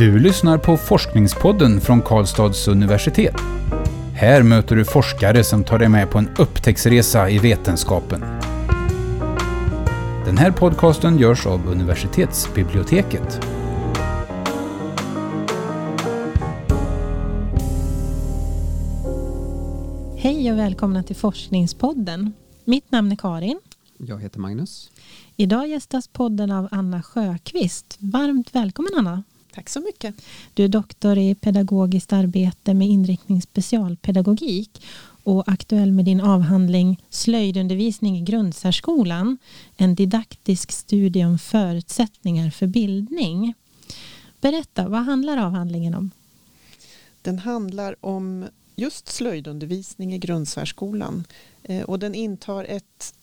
Du lyssnar på Forskningspodden från Karlstads universitet. Här möter du forskare som tar dig med på en upptäcktsresa i vetenskapen. Den här podcasten görs av universitetsbiblioteket. Hej och välkomna till Forskningspodden. Mitt namn är Karin. Jag heter Magnus. Idag gästas podden av Anna Sjöqvist. Varmt välkommen Anna. Tack så mycket. Du är doktor i pedagogiskt arbete med inriktning specialpedagogik och aktuell med din avhandling Slöjdundervisning i grundsärskolan. En didaktisk studie om förutsättningar för bildning. Berätta, vad handlar avhandlingen om? Den handlar om just slöjdundervisning i grundsärskolan eh, och den intar ett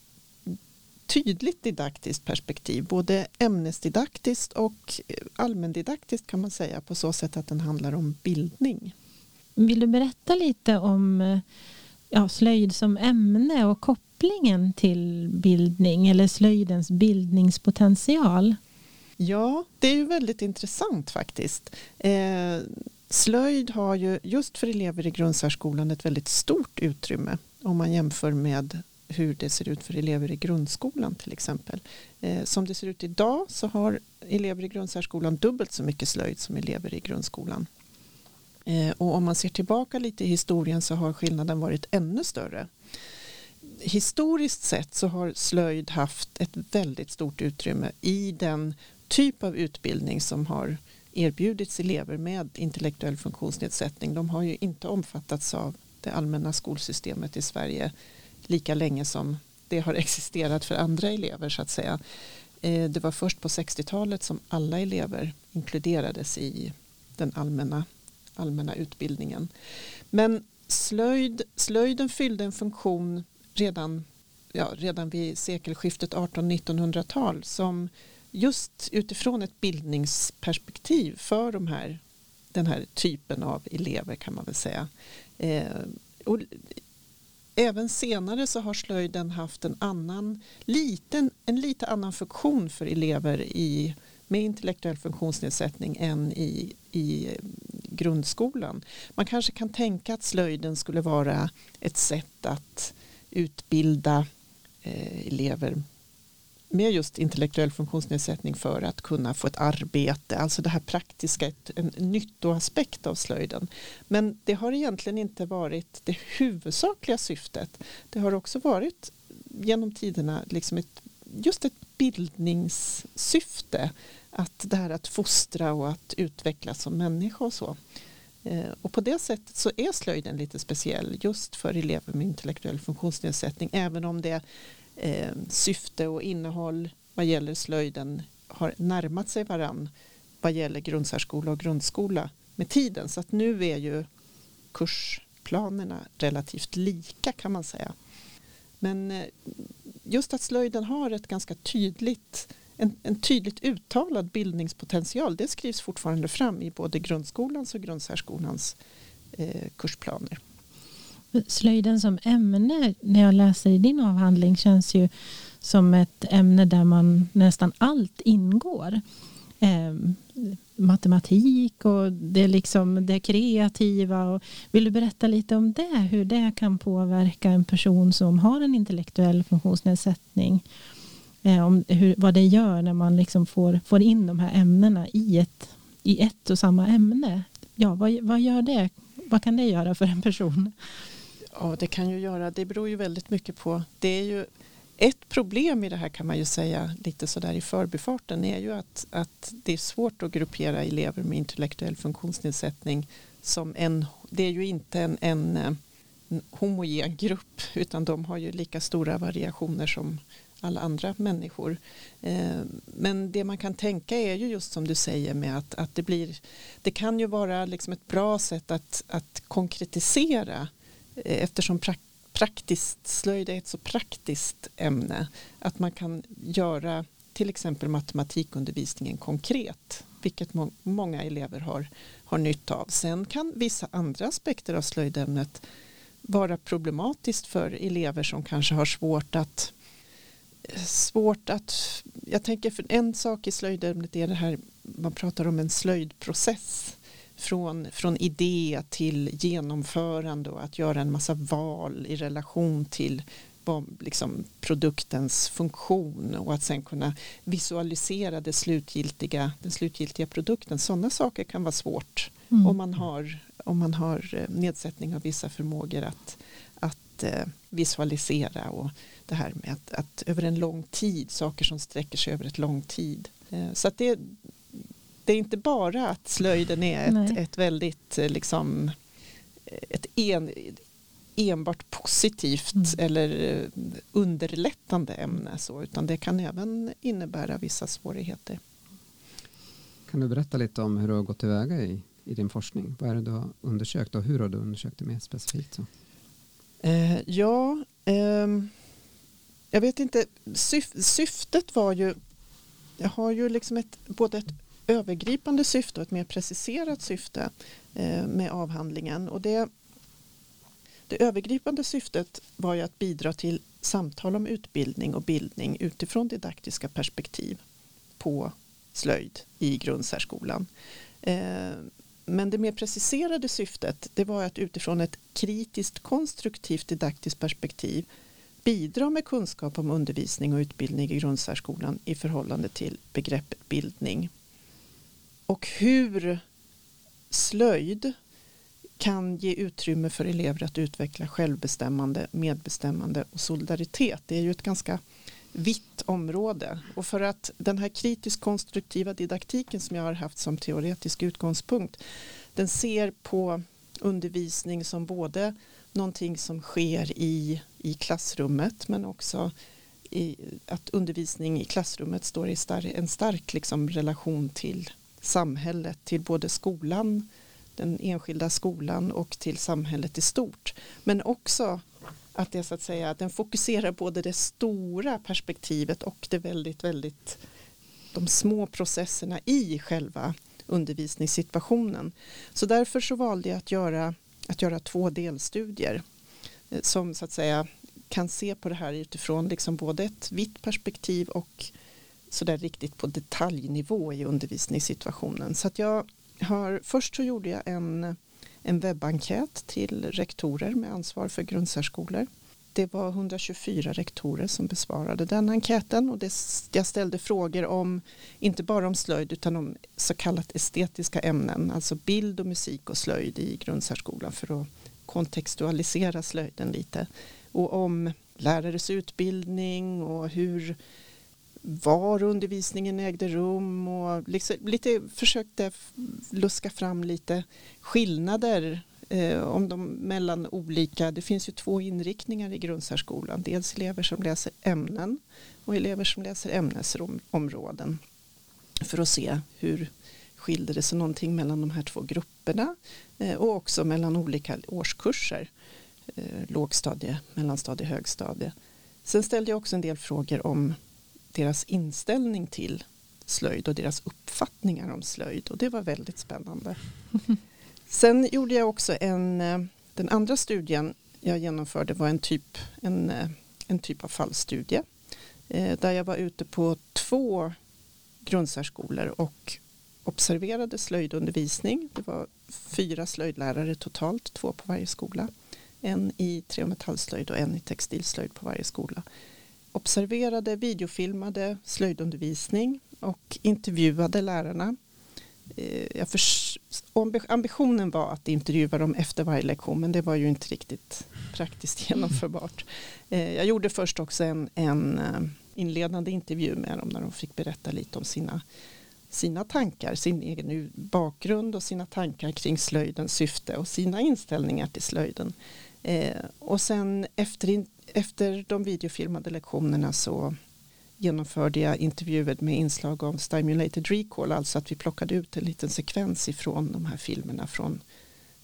tydligt didaktiskt perspektiv, både ämnesdidaktiskt och allmändidaktiskt kan man säga på så sätt att den handlar om bildning. Vill du berätta lite om ja, slöjd som ämne och kopplingen till bildning eller slöjdens bildningspotential? Ja, det är ju väldigt intressant faktiskt. Eh, slöjd har ju just för elever i grundsärskolan ett väldigt stort utrymme om man jämför med hur det ser ut för elever i grundskolan till exempel. Eh, som det ser ut idag så har elever i grundsärskolan dubbelt så mycket slöjd som elever i grundskolan. Eh, och om man ser tillbaka lite i historien så har skillnaden varit ännu större. Historiskt sett så har slöjd haft ett väldigt stort utrymme i den typ av utbildning som har erbjudits elever med intellektuell funktionsnedsättning. De har ju inte omfattats av det allmänna skolsystemet i Sverige lika länge som det har existerat för andra elever så att säga. Eh, det var först på 60-talet som alla elever inkluderades i den allmänna, allmänna utbildningen. Men slöjd, slöjden fyllde en funktion redan, ja, redan vid sekelskiftet 18-1900-tal som just utifrån ett bildningsperspektiv för de här, den här typen av elever kan man väl säga. Eh, och även senare så har slöjden haft en annan, liten, en lite annan funktion för elever i, med intellektuell funktionsnedsättning än i, i eh, grundskolan. Man kanske kan tänka att slöjden skulle vara ett sätt att utbilda eh, elever med just intellektuell funktionsnedsättning för att kunna få ett arbete, alltså det här praktiska, en nyttoaspekt av slöjden. Men det har egentligen inte varit det huvudsakliga syftet. Det har också varit genom tiderna liksom ett, just ett bildningssyfte. Att det här att fostra och att utvecklas som människa och så. Eh, och på det sättet så är slöjden lite speciell just för elever med intellektuell funktionsnedsättning även om det eh, syfte och innehåll vad gäller slöjden har närmat sig varann vad gäller grundsärskola och grundskola med tiden. Så att nu är ju kursplanerna relativt lika kan man säga. Men eh, just att slöjden har ett ganska tydligt en, en, tydligt uttalad bildningspotential det skrivs fortfarande fram i både grundskolans och grundsärskolans eh, kursplaner. Slöjden som ämne, när jag läser i din avhandling, känns ju som ett ämne där man nästan allt ingår. Eh, matematik och det, liksom, det kreativa. Och vill du berätta lite om det? Hur det kan påverka en person som har en intellektuell funktionsnedsättning? Eh, om hur, vad det gör när man liksom får, får in de här ämnena i ett, i ett och samma ämne. Ja, vad, vad gör det? Vad kan det göra för en person? Ja, det kan ju göra. Det beror ju väldigt mycket på. Det är ju ett problem i det här kan man ju säga lite sådär i förbifarten är ju att, att det är svårt att gruppera elever med intellektuell funktionsnedsättning som en, det är ju inte en, en, en homogen grupp utan de har ju lika stora variationer som alla andra människor. Eh, men det man kan tänka är ju just som du säger med att, att det blir det kan ju vara liksom ett bra sätt att, att konkretisera Eh, eftersom prak praktiskt slöjd är ett så praktiskt ämne att man kan göra till exempel matematikundervisningen konkret vilket må många elever har, har nytta av. Sen kan vissa andra aspekter av slöjdämnet vara problematiskt för elever som kanske har svårt att svårt att jag tänker för en sak i slöjdämnet är det här man pratar om en slöjdprocess från, från idé till genomförande och att göra en massa val i relation till liksom, produktens funktion och att sen kunna visualisera det slutgiltiga, den slutgiltiga produkten. Sådana saker kan vara svårt mm. om, man har, om man har eh, nedsättning av vissa förmågor att, att eh, visualisera och det här med att, att, över en lång tid, saker som sträcker sig över ett lång tid. Eh, så att det, det är inte bara att slöjden är ett, ett väldigt eh, liksom ett en, enbart positivt mm. eller eh, underlättande ämne så, utan det kan även innebära vissa svårigheter. Kan du berätta lite om hur du har gått tillväga i, i din forskning? Vad är det du har undersökt och hur har du undersökt det mer specifikt? Så? Eh, ja, eh, jag vet inte, syf syftet var ju, jag har ju liksom ett, både ett övergripande syfte och ett mer preciserat syfte eh, med avhandlingen. Och det, det övergripande syftet var ju att bidra till samtal om utbildning och bildning utifrån didaktiska perspektiv på slöjd i grundsärskolan. Eh, men det mer preciserade syftet det var att utifrån ett kritiskt konstruktivt didaktiskt perspektiv bidra med kunskap om undervisning och utbildning i grundsärskolan i förhållande till begreppet bildning. Och hur slöjd kan ge utrymme för elever att utveckla självbestämmande, medbestämmande och solidaritet. Det är ju ett ganska vitt område och för att den här kritiskt konstruktiva didaktiken som jag har haft som teoretisk utgångspunkt den ser på undervisning som både någonting som sker i, i klassrummet men också i, att undervisning i klassrummet står i star en stark liksom, relation till samhället, till både skolan, den enskilda skolan och till samhället i stort. Men också att det så att säga, den fokuserar både det stora perspektivet och det väldigt, väldigt de små processerna i själva undervisningssituationen. Så därför så valde jag att göra, att göra två delstudier eh, som så att säga kan se på det här utifrån liksom både ett vitt perspektiv och sådär riktigt på detaljnivå i undervisningssituationen. Så att jag har, först så gjorde jag en, en webbenkät till rektorer med ansvar för grundsärskolor. Det var 124 rektorer som besvarade den enkäten och det, jag ställde frågor om inte bara om slöjd utan om så kallat estetiska ämnen, alltså bild och musik och slöjd i grundsärskolan för att kontextualisera slöjden lite och om lärares utbildning och hur var undervisningen ägde rum och liksom lite försökte luska fram lite skillnader eh, om de mellan olika, det finns ju två inriktningar i grundsärskolan, dels elever som läser ämnen och elever som läser ämnesområden för att se hur skilde det sig någonting mellan de här två grupperna eh, och också mellan olika årskurser, eh, lågstadie, mellanstadie, högstadie. Sen ställde jag också en del frågor om deras inställning till slöjd och deras uppfattningar om slöjd och det var väldigt spännande. Sen gjorde jag också en, eh, den andra studien jag genomförde var en typ, en, eh, en typ av fallstudie eh, där jag var ute på två grundsärskolor och observerade slöjdundervisning. Det var fyra slöjdlärare totalt, två på varje skola. En i tre och metallslöjd och en i textilslöjd på varje skola observerade, videofilmade slöjdundervisning och intervjuade lärarna. Eh, ambitionen var att intervjua dem efter varje lektion men det var ju inte riktigt praktiskt genomförbart. Eh, jag gjorde först också en, en eh, inledande intervju med dem när de fick berätta lite om sina, sina tankar, sin egen bakgrund och sina tankar kring slöjdens syfte och sina inställningar till slöjden. Eh, och sen efter efter de videofilmade lektionerna så genomförde jag intervjuer med inslag av stimulated recall, alltså att vi plockade ut en liten sekvens ifrån de här filmerna från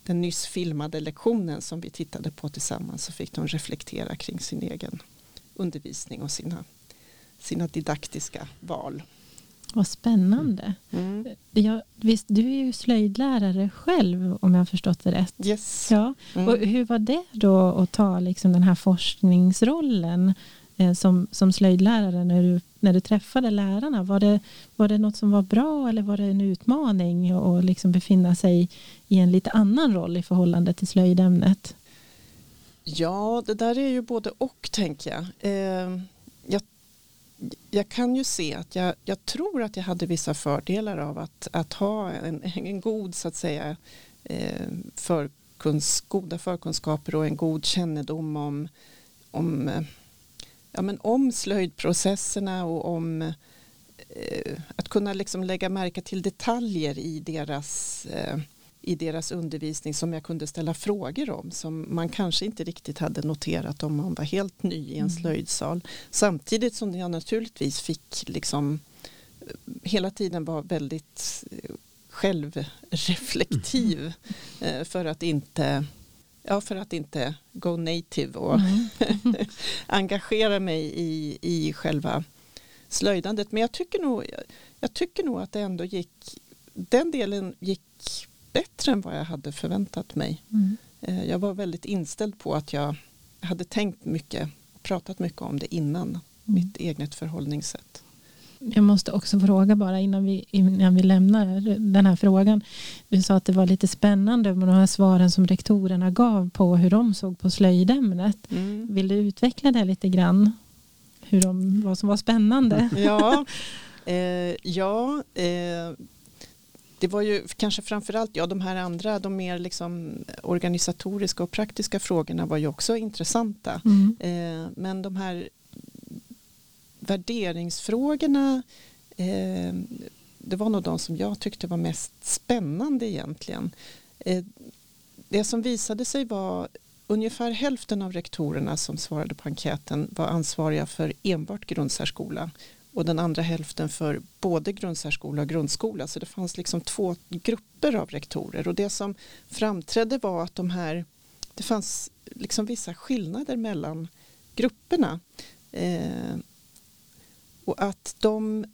den nyss filmade lektionen som vi tittade på tillsammans så fick de reflektera kring sin egen undervisning och sina, sina didaktiska val. Vad spännande. Mm. Jag, visst, du är ju slöjdlärare själv om jag har förstått det rätt. Yes. Ja. Mm. Och hur var det då att ta liksom den här forskningsrollen eh, som, som slöjdlärare när du, när du träffade lärarna? Var det, var det något som var bra eller var det en utmaning att liksom befinna sig i en lite annan roll i förhållande till slöjdämnet? Ja, det där är ju både och tänker jag. Eh, jag, kan ju se att jag, jag tror att jag hade vissa fördelar av att, att ha en, en god så att säga eh, förkunns, goda förkunskaper och en god kännedom om, om, ja, men om slöjdprocesserna och om eh, att kunna liksom lägga märke till detaljer i deras eh, i deras undervisning som jag kunde ställa frågor om som man kanske inte riktigt hade noterat om man var helt ny i en mm. slöjdsal. Samtidigt som jag naturligtvis fick liksom eh, hela tiden vara väldigt eh, självreflektiv mm. Eh, för att inte Ja, för att inte go native och mm. engagera mig i, i själva slöjdandet. Men jag tycker, nog, jag tycker nog att det ändå gick, den delen gick bättre än vad jag hade förväntat mig. Mm. Eh, jag var väldigt inställd på att jag hade tänkt mycket och pratat mycket om det innan mm. mitt eget förhållningssätt. Jag måste också fråga bara innan vi, innan vi lämnar den här frågan. Du sa att det var lite spännande med de här svaren som rektorerna gav på hur de såg på slöjdämnet. Mm. Vill du utveckla det lite grann? Hur de, vad som var spännande? Ja, eh, ja eh, det var ju kanske framförallt, ja de här andra, de mer liksom organisatoriska och praktiska frågorna var ju också intressanta. Mm. Eh, men de här värderingsfrågorna, eh, det var nog de som jag tyckte var mest spännande egentligen. Eh, det som visade sig var ungefär hälften av rektorerna som svarade på enkäten var ansvariga för enbart grundsärskola och den andra hälften för både grundsärskola och grundskola. Så det fanns liksom två grupper av rektorer och det som framträdde var att de här, det fanns liksom vissa skillnader mellan grupperna. Eh, och att de,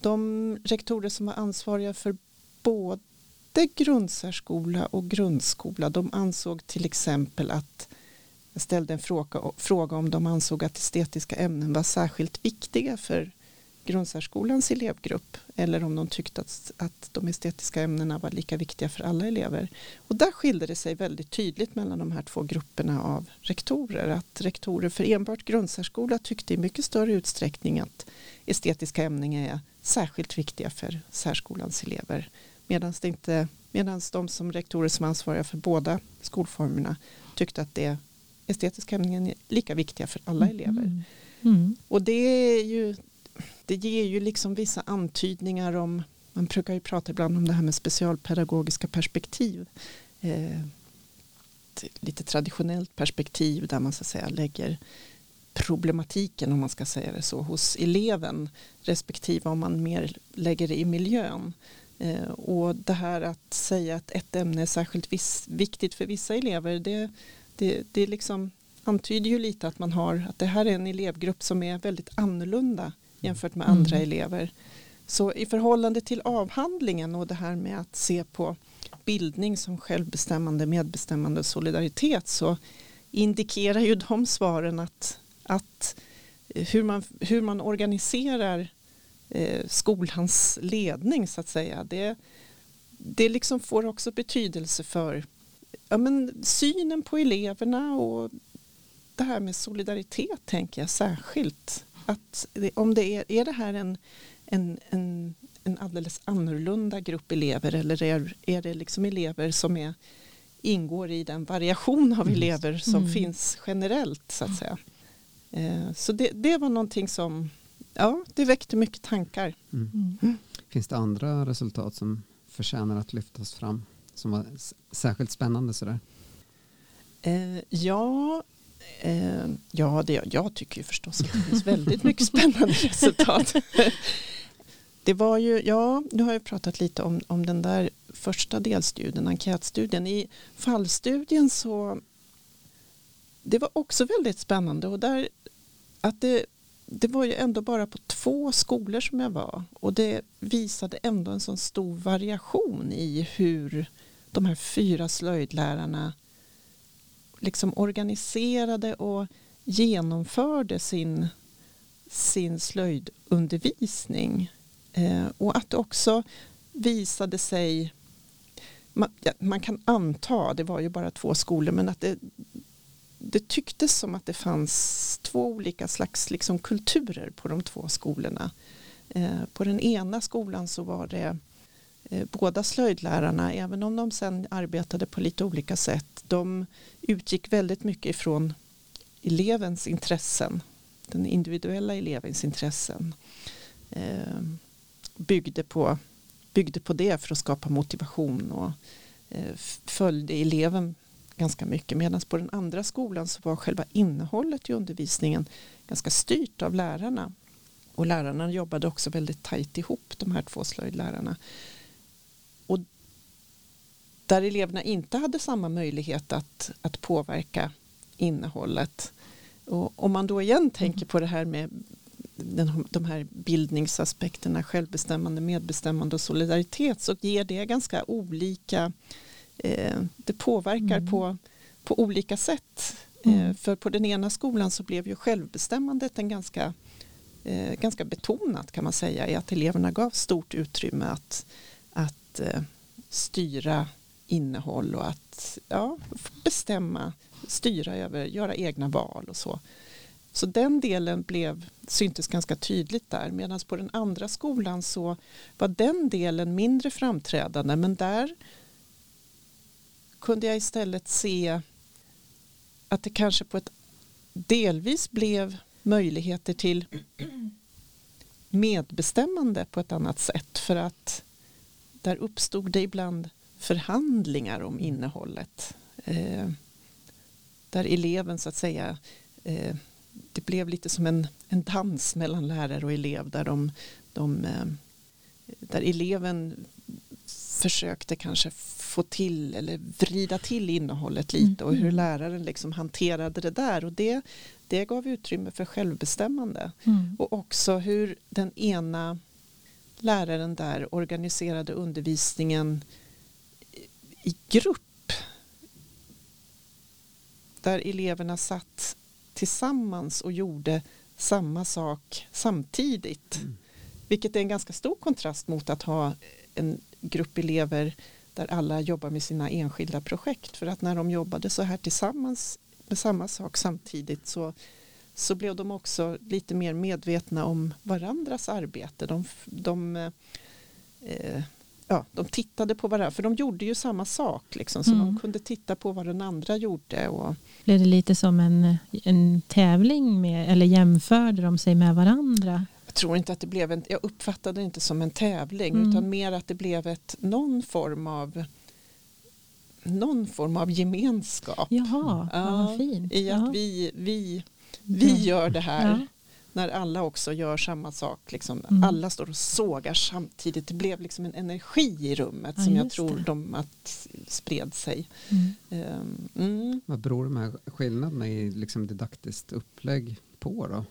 de rektorer som var ansvariga för både grundsärskola och grundskola de ansåg till exempel att jag ställde en fråga, fråga om de ansåg att estetiska ämnen var särskilt viktiga för grundsärskolans elevgrupp eller om de tyckte att, att de estetiska ämnena var lika viktiga för alla elever. Och där skilde det sig väldigt tydligt mellan de här två grupperna av rektorer. Att rektorer för enbart grundsärskola tyckte i mycket större utsträckning att estetiska ämnen är särskilt viktiga för särskolans elever. Medan, det inte, medan de som rektorer som ansvariga för båda skolformerna tyckte att det estetiska ämnen är lika viktiga för alla mm. elever. Mm. Mm. Och det är ju det ger ju liksom vissa antydningar om, man brukar ju prata ibland om det här med specialpedagogiska perspektiv. Eh, lite traditionellt perspektiv där man så att säga lägger problematiken om man ska säga det så hos eleven respektive om man mer lägger det i miljön. Eh, och det här att säga att ett ämne är särskilt viss, viktigt för vissa elever det, det, det liksom antyder ju lite att man har att det här är en elevgrupp som är väldigt annorlunda jämfört med andra mm. elever. Så i förhållande till avhandlingen och det här med att se på bildning som självbestämmande, medbestämmande och solidaritet så indikerar ju de svaren att, att hur, man, hur man organiserar eh, skolans ledning så att säga det, det liksom får också betydelse för ja, men synen på eleverna och det här med solidaritet tänker jag särskilt att om det är, är det här en, en, en, en alldeles annorlunda grupp elever eller är, är det liksom elever som är, ingår i den variation av mm. elever som mm. finns generellt så att säga. Eh, så det, det var någonting som ja, det väckte mycket tankar. Mm. mm. Mm. Finns det andra resultat som förtjänar att lyftas fram som var särskilt spännande sådär? Eh, ja, Eh, ja, det, jag tycker ju förstås att det finns väldigt mycket spännande resultat. Det var ju, ja, nu har jag pratat lite om, om den där första delstudien, enkätstudien. I fallstudien så det var också väldigt spännande och där att det, det var ju ändå bara på två skolor som jag var och det visade ändå en sån stor variation i hur de här fyra slöjdlärarna liksom organiserade och genomförde sin, sin slöjdundervisning. Eh, och att det också visade sig man, ja, man, kan anta, det var ju bara två skolor, men att det, det tycktes som att det fanns två olika slags liksom, kulturer på de två skolorna. Eh, på den ena skolan så var det eh, Eh, båda slöjdlärarna, även om de sen arbetade på lite olika sätt, de utgick väldigt mycket ifrån elevens intressen, den individuella elevens intressen. Eh, byggde, på, byggde på det för att skapa motivation och eh, följde eleven ganska mycket. Medan på den andra skolan så var själva innehållet i undervisningen ganska styrt av lärarna. Och lärarna jobbade också väldigt tajt ihop, de här två slöjdlärarna. Och där eleverna inte hade samma möjlighet att, att påverka innehållet. Och om man då igen tänker mm. på det här med den, de här bildningsaspekterna, självbestämmande, medbestämmande och solidaritet så ger det ganska olika, eh, det påverkar mm. på, på olika sätt. Eh, mm. Eh, för på den ena skolan så blev ju självbestämmandet en ganska, eh, ganska betonat kan man säga i att eleverna gav stort utrymme att, att eh, styra innehåll och att ja, bestämma, styra över, göra egna val och så. Så den delen blev, syntes ganska tydligt där medan på den andra skolan så var den delen mindre framträdande men där kunde jag istället se att det kanske på ett delvis blev möjligheter till medbestämmande på ett annat sätt för att där uppstod det ibland förhandlingar om innehållet eh, där eleven så att säga eh, det blev lite som en, en dans mellan lärare och elev där, de, de, eh, där eleven försökte kanske få till eller vrida till innehållet lite och hur mm. läraren liksom hanterade det där och det, det gav utrymme för självbestämmande mm. och också hur den ena läraren där organiserade undervisningen i grupp där eleverna satt tillsammans och gjorde samma sak samtidigt. Mm. Vilket är en ganska stor kontrast mot att ha en grupp elever där alla jobbar med sina enskilda projekt. För att när de jobbade så här tillsammans med samma sak samtidigt så, så blev de också lite mer medvetna om varandras arbete. De, de eh, ja, de tittade på varandra, för de gjorde ju samma sak. Liksom, så mm. de kunde titta på vad den andra gjorde. Och... Blev det lite som en, en tävling med, eller jämförde de sig med varandra? Jag tror inte att det blev en, jag uppfattade det inte som en tävling mm. utan mer att det blev ett, någon form av någon form av gemenskap. Jaha, ja, vad fint. I att vi, vi, vi gör det här. Ja när alla också gör samma sak. Liksom, mm. Alla står och sågar samtidigt. Det blev liksom en energi i rummet ja, som jag tror det. de att spred sig. Mm. Um, Vad beror de här skillnaderna i liksom didaktiskt upplägg på då?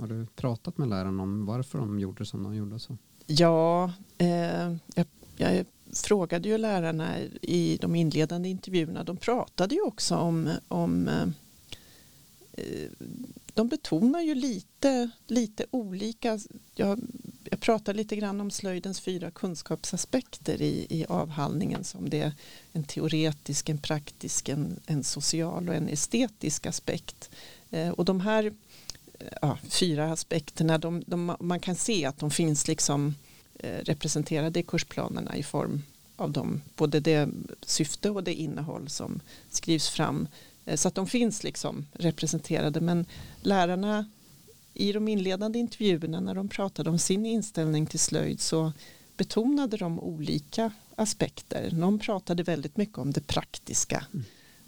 Har du pratat med lärarna om varför de gjorde som de gjorde? så? Ja, eh, jag, jag frågade ju lärarna i de inledande intervjuerna. De pratade ju också om, om eh, de betonar ju lite, lite olika. Jag, jag pratar lite grann om slöjdens fyra kunskapsaspekter i, i avhandlingen som det är en teoretisk, en praktisk, en, en social och en estetisk aspekt. Eh, och de här eh, ja, fyra aspekterna, de, de, man kan se att de finns liksom eh, representerade i kursplanerna i form av dem, både det syfte och det innehåll som skrivs fram så att de finns liksom representerade. Men lärarna i de inledande intervjuerna när de pratade om sin inställning till slöjd så betonade de olika aspekter. Någon pratade väldigt mycket om det praktiska. Mm.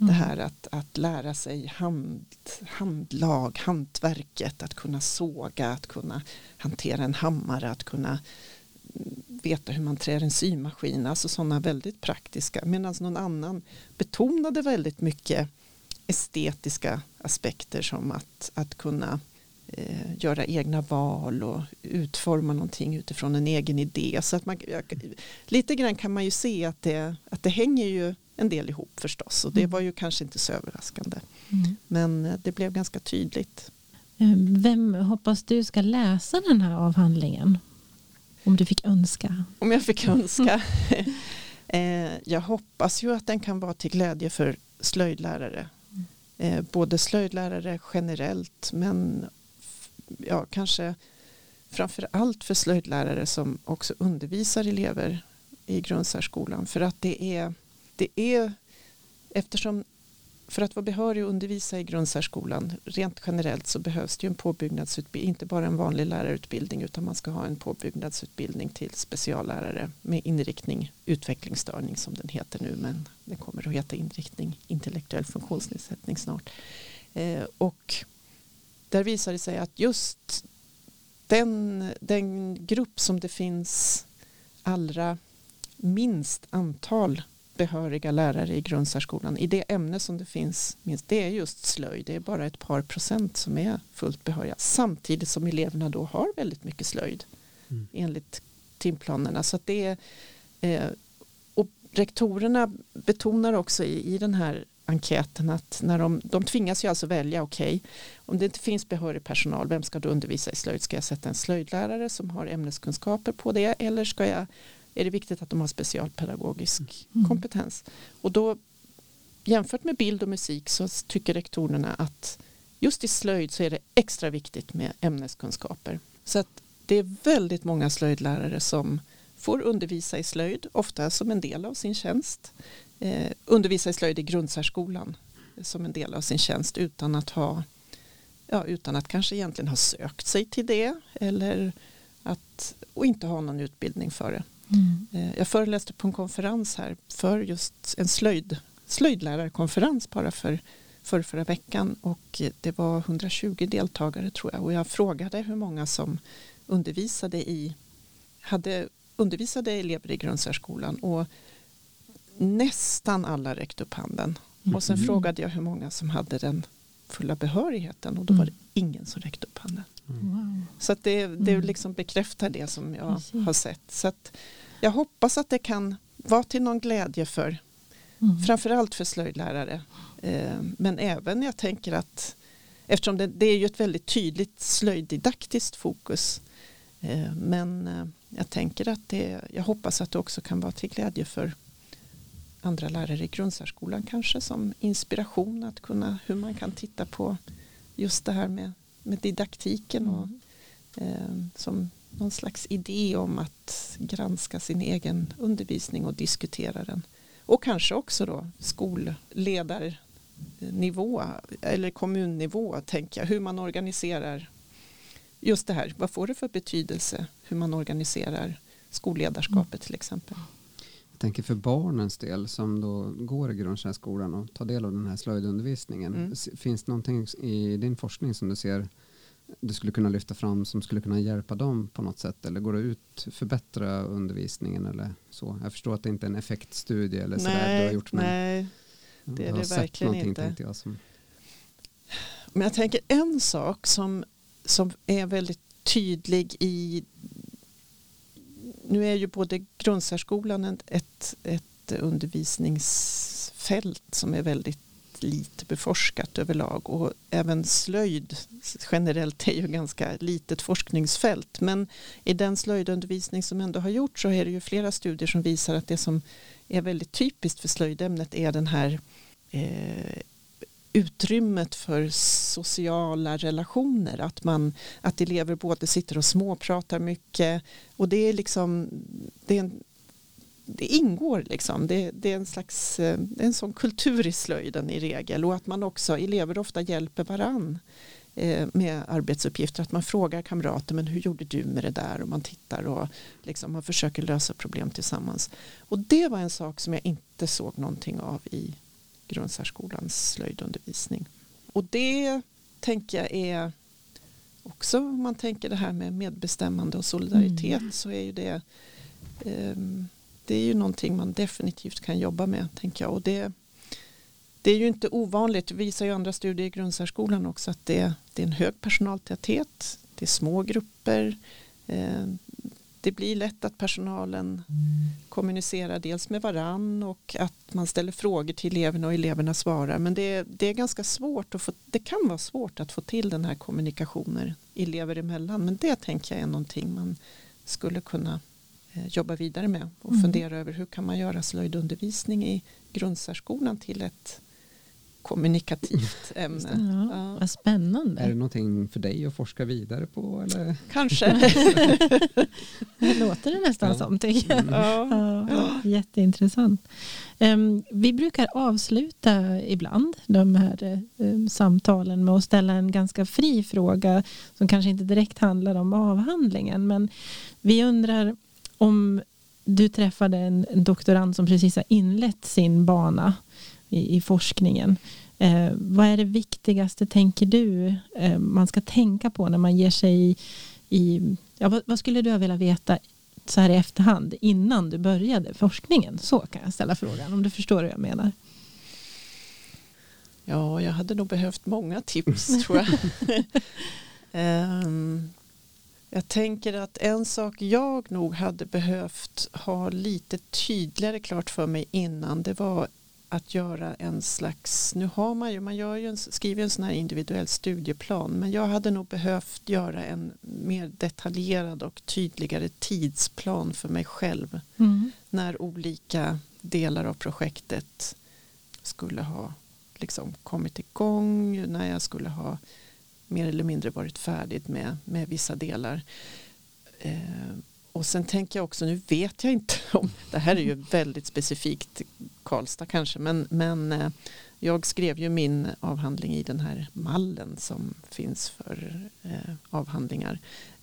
Det här att, att lära sig hand, handlag, hantverket, att kunna såga, att kunna hantera en hammare, att kunna veta hur man trär en symaskin, alltså sådana väldigt praktiska. Medan någon annan betonade väldigt mycket estetiska aspekter som att, att kunna eh, göra egna val och utforma någonting utifrån en egen idé. Så att man, lite grann kan man ju se att det, att det hänger ju en del ihop förstås och det Mm. var ju kanske inte så överraskande. Mm. Men eh, det blev ganska tydligt. Eh, Vem hoppas du ska läsa den här avhandlingen? Om du fick önska. Om jag fick önska. eh, jag hoppas ju att den kan vara till glädje för slöjdlärare. Eh, både slöjdlärare generellt men ja, kanske framför allt för slöjdlärare som också undervisar elever i grundsärskolan. För att det är, det är eftersom för att vara behörig att undervisa i grundsärskolan rent generellt så behövs det ju en påbyggnadsutbildning, inte bara en vanlig lärarutbildning utan man ska ha en påbyggnadsutbildning till speciallärare med inriktning utvecklingsstörning som den heter nu men den kommer att heta inriktning intellektuell funktionsnedsättning snart. Eh, och där visar det sig att just den, den grupp som det finns allra minst antal behöriga lärare i grundsärskolan i det ämne som det finns minst det är just slöjd. Det är bara ett par procent som är fullt behöriga samtidigt som eleverna då har väldigt mycket slöjd Mm. enligt timplanerna. Så att det är, eh, och rektorerna betonar också i, i den här enkäten att när de, de tvingas ju alltså välja, okej, om det inte finns behörig personal, vem ska då undervisa i slöjd? Ska jag sätta en slöjdlärare som har ämneskunskaper på det eller ska jag, är det viktigt att de har specialpedagogisk Mm. kompetens? Och då jämfört med bild och musik så tycker rektorerna att just i slöjd så är det extra viktigt med ämneskunskaper. Så att det är väldigt många slöjdlärare som får undervisa i slöjd, ofta som en del av sin tjänst. Eh, undervisa i slöjd i grundsärskolan som en del av sin tjänst utan att ha ja, utan att kanske egentligen ha sökt sig till det eller att, och inte ha någon utbildning för det. Mm. Eh, Jag föreläste på en konferens här för just en slöjd, slöjdlärarkonferens bara för, för förra veckan och det var 120 deltagare tror jag och jag frågade hur många som undervisade i hade undervisade elever i grundsärskolan och nästan alla räckte upp handen och sen Mhm. frågade jag hur många som hade den fulla behörigheten och då var det Mm. ingen som räckte upp handen. Wow. Så att det, det Mm. liksom bekräftar det som jag Precis. har sett. Så att jag hoppas att det kan vara till någon glädje för Mm. framförallt för slöjdlärare. Eh, men även jag tänker att eftersom det, det är ju ett väldigt tydligt slöjddidaktiskt fokus. Eh, men eh, jag tänker att det, jag hoppas att det också kan vara till glädje för andra lärare i grundsärskolan kanske som inspiration att kunna hur man kan titta på just det här med, med didaktiken och eh, som någon slags idé om att granska sin egen undervisning och diskutera den. Och kanske också då skolledarnivå eller kommunnivå tänker jag, hur man organiserar just det här, vad får det för betydelse hur man organiserar skolledarskapet till exempel. Tänker för barnens del som då går i grundsärskolan och tar del av den här slöjdundervisningen. Mm. Finns det någonting i din forskning som du ser du skulle kunna lyfta fram som skulle kunna hjälpa dem på något sätt eller går det ut förbättra undervisningen eller så? Jag förstår att det inte är en effektstudie eller sådär du har gjort men nej, det är det verkligen någonting, inte. jag som Men jag tänker en sak som, som är väldigt tydlig i nu är ju både grundsärskolan ett, ett, undervisningsfält som är väldigt lite beforskat överlag. Och även slöjd generellt är ju ganska litet forskningsfält. Men i den slöjdundervisning som ändå har gjorts så är det ju flera studier som visar att det som är väldigt typiskt för slöjdämnet är den här eh, utrymmet för sociala relationer. Att, man, att elever både sitter och småpratar mycket och det är liksom det, är en, det ingår liksom. Det, det är en slags eh, en sån kultur i slöjden i regel och att man också, elever ofta hjälper varann eh, med arbetsuppgifter. Att man frågar kamrater, men hur gjorde du med det där? Och man tittar och liksom man försöker lösa problem tillsammans. Och det var en sak som jag inte såg någonting av i grundsärskolans slöjdundervisning. Och det tänker jag är också om man tänker det här med medbestämmande och solidaritet Mm. så är ju det ehm, det är ju någonting man definitivt kan jobba med tänker jag och det det är ju inte ovanligt, det visar ju andra studier i grundsärskolan också att det, det är en hög personaltäthet, det är små grupper, eh, det blir lätt att personalen kommunicerar dels med varann och att man ställer frågor till eleverna och eleverna svarar. Men det, det är ganska svårt att få, det kan vara svårt att få till den här kommunikationen elever emellan. Men det tänker jag är någonting man skulle kunna eh, jobba vidare med och Mm. fundera över hur kan man göra slöjdundervisning i grundsärskolan till ett kommunikativt ämne. Ja, Ja. Vad spännande. Är det någonting för dig att forska vidare på? Eller? Kanske. Det låter det nästan Ja. som tycker jag. ja. Ja, jätteintressant. Em, vi brukar avsluta ibland de här em, samtalen med att ställa en ganska fri fråga som kanske inte direkt handlar om avhandlingen. Men vi undrar om du träffade en, en doktorand som precis har inlett sin bana i, i forskningen. Eh, vad är det viktigaste, tänker du, eh, man ska tänka på när man ger sig i, i ja, vad, vad skulle du vilja veta så här i efterhand innan du började forskningen? Så kan jag ställa frågan om du förstår vad jag menar. Ja, jag hade nog behövt många tips tror jag. Ehm, jag tänker att en sak jag nog hade behövt ha lite tydligare klart för mig innan det var att göra en slags, nu har man ju, man gör ju en, skriver en sån här individuell studieplan men jag hade nog behövt göra en mer detaljerad och tydligare tidsplan för mig själv när olika delar av projektet skulle ha liksom kommit igång, när jag skulle ha mer eller mindre varit färdig med, med vissa delar. Eh, och sen tänker jag också, nu vet jag inte om, det här är ju väldigt specifikt Karlstad kanske, men, men eh, jag skrev ju min avhandling i den här mallen som finns för eh, avhandlingar.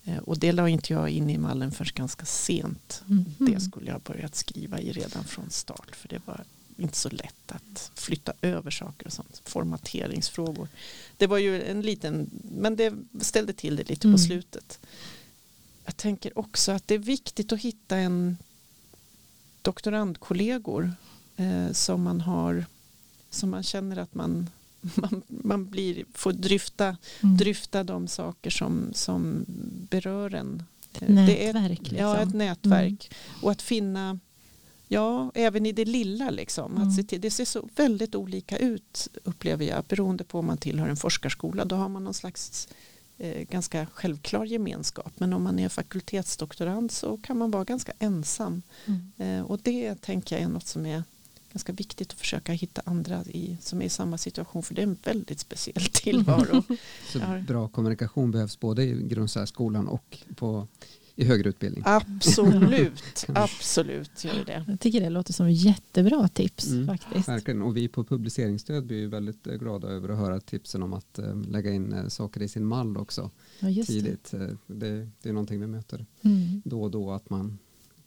Eh, och det la inte jag in i mallen förrän ganska sent. Mhm. Det skulle jag börjat skriva i redan från start för det var inte så lätt att flytta över saker och sånt. Formateringsfrågor. Det var ju en liten, men det ställde till det lite Mm. på slutet. Jag tänker också att det är viktigt att hitta en doktorandkollegor eh, som man har, som man känner att man, man, man blir, får dryfta, Mm. dryfta de saker som, som berör en. Ett Eh, är- nätverk. Liksom. Ja, ett nätverk. Och att finna, ja, även i det lilla liksom. Mm. Att se till, det ser så väldigt olika ut upplever jag. Beroende på om man tillhör en forskarskola. Då har man någon slags ganska självklar gemenskap. Men om man är fakultetsdoktorand så kan man vara ganska ensam. Mm. Eh, och det tänker jag är något som är ganska viktigt att försöka hitta andra i, som är i samma situation. För det är en väldigt speciell tillvaro. Så bra kommunikation behövs både i grundsärskolan och på, i högre utbildning. absolut, absolut gör det. Jag tycker det låter som jättebra tips Mm. faktiskt. Verkligen. Och vi på publiceringsstöd blir ju väldigt eh, glada över att höra tipsen om att eh, lägga in eh, saker i sin mall också Ja, just det. tidigt. Eh, det, det är någonting vi möter Mm. då och då att man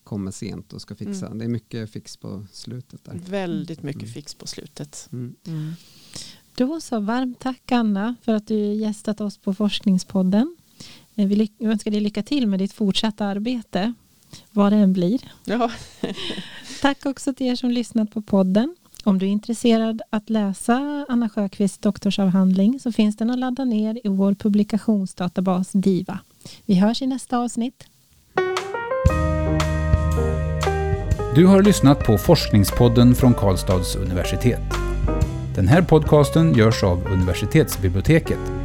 kommer sent och ska fixa. Mm. Det är mycket fix på slutet där. Väldigt mycket Mm. fix på slutet. Mm. Mm. Då så, varmt tack Anna för att du gästat oss på Forskningspodden. Vi önskar dig lycka till med ditt fortsatta arbete, vad det än blir. Ja, Tack också till er som lyssnat på podden. Om du är intresserad att läsa Anna Sjöqvists doktorsavhandling så finns den att ladda ner i vår publikationsdatabas DIVA. Vi hörs i nästa avsnitt. Du har lyssnat på Forskningspodden från Karlstads universitet. Den här podcasten görs av universitetsbiblioteket.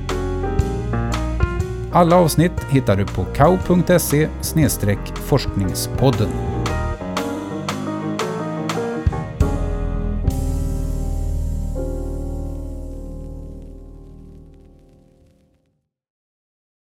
Alla avsnitt hittar du på kau.se forskningspodden.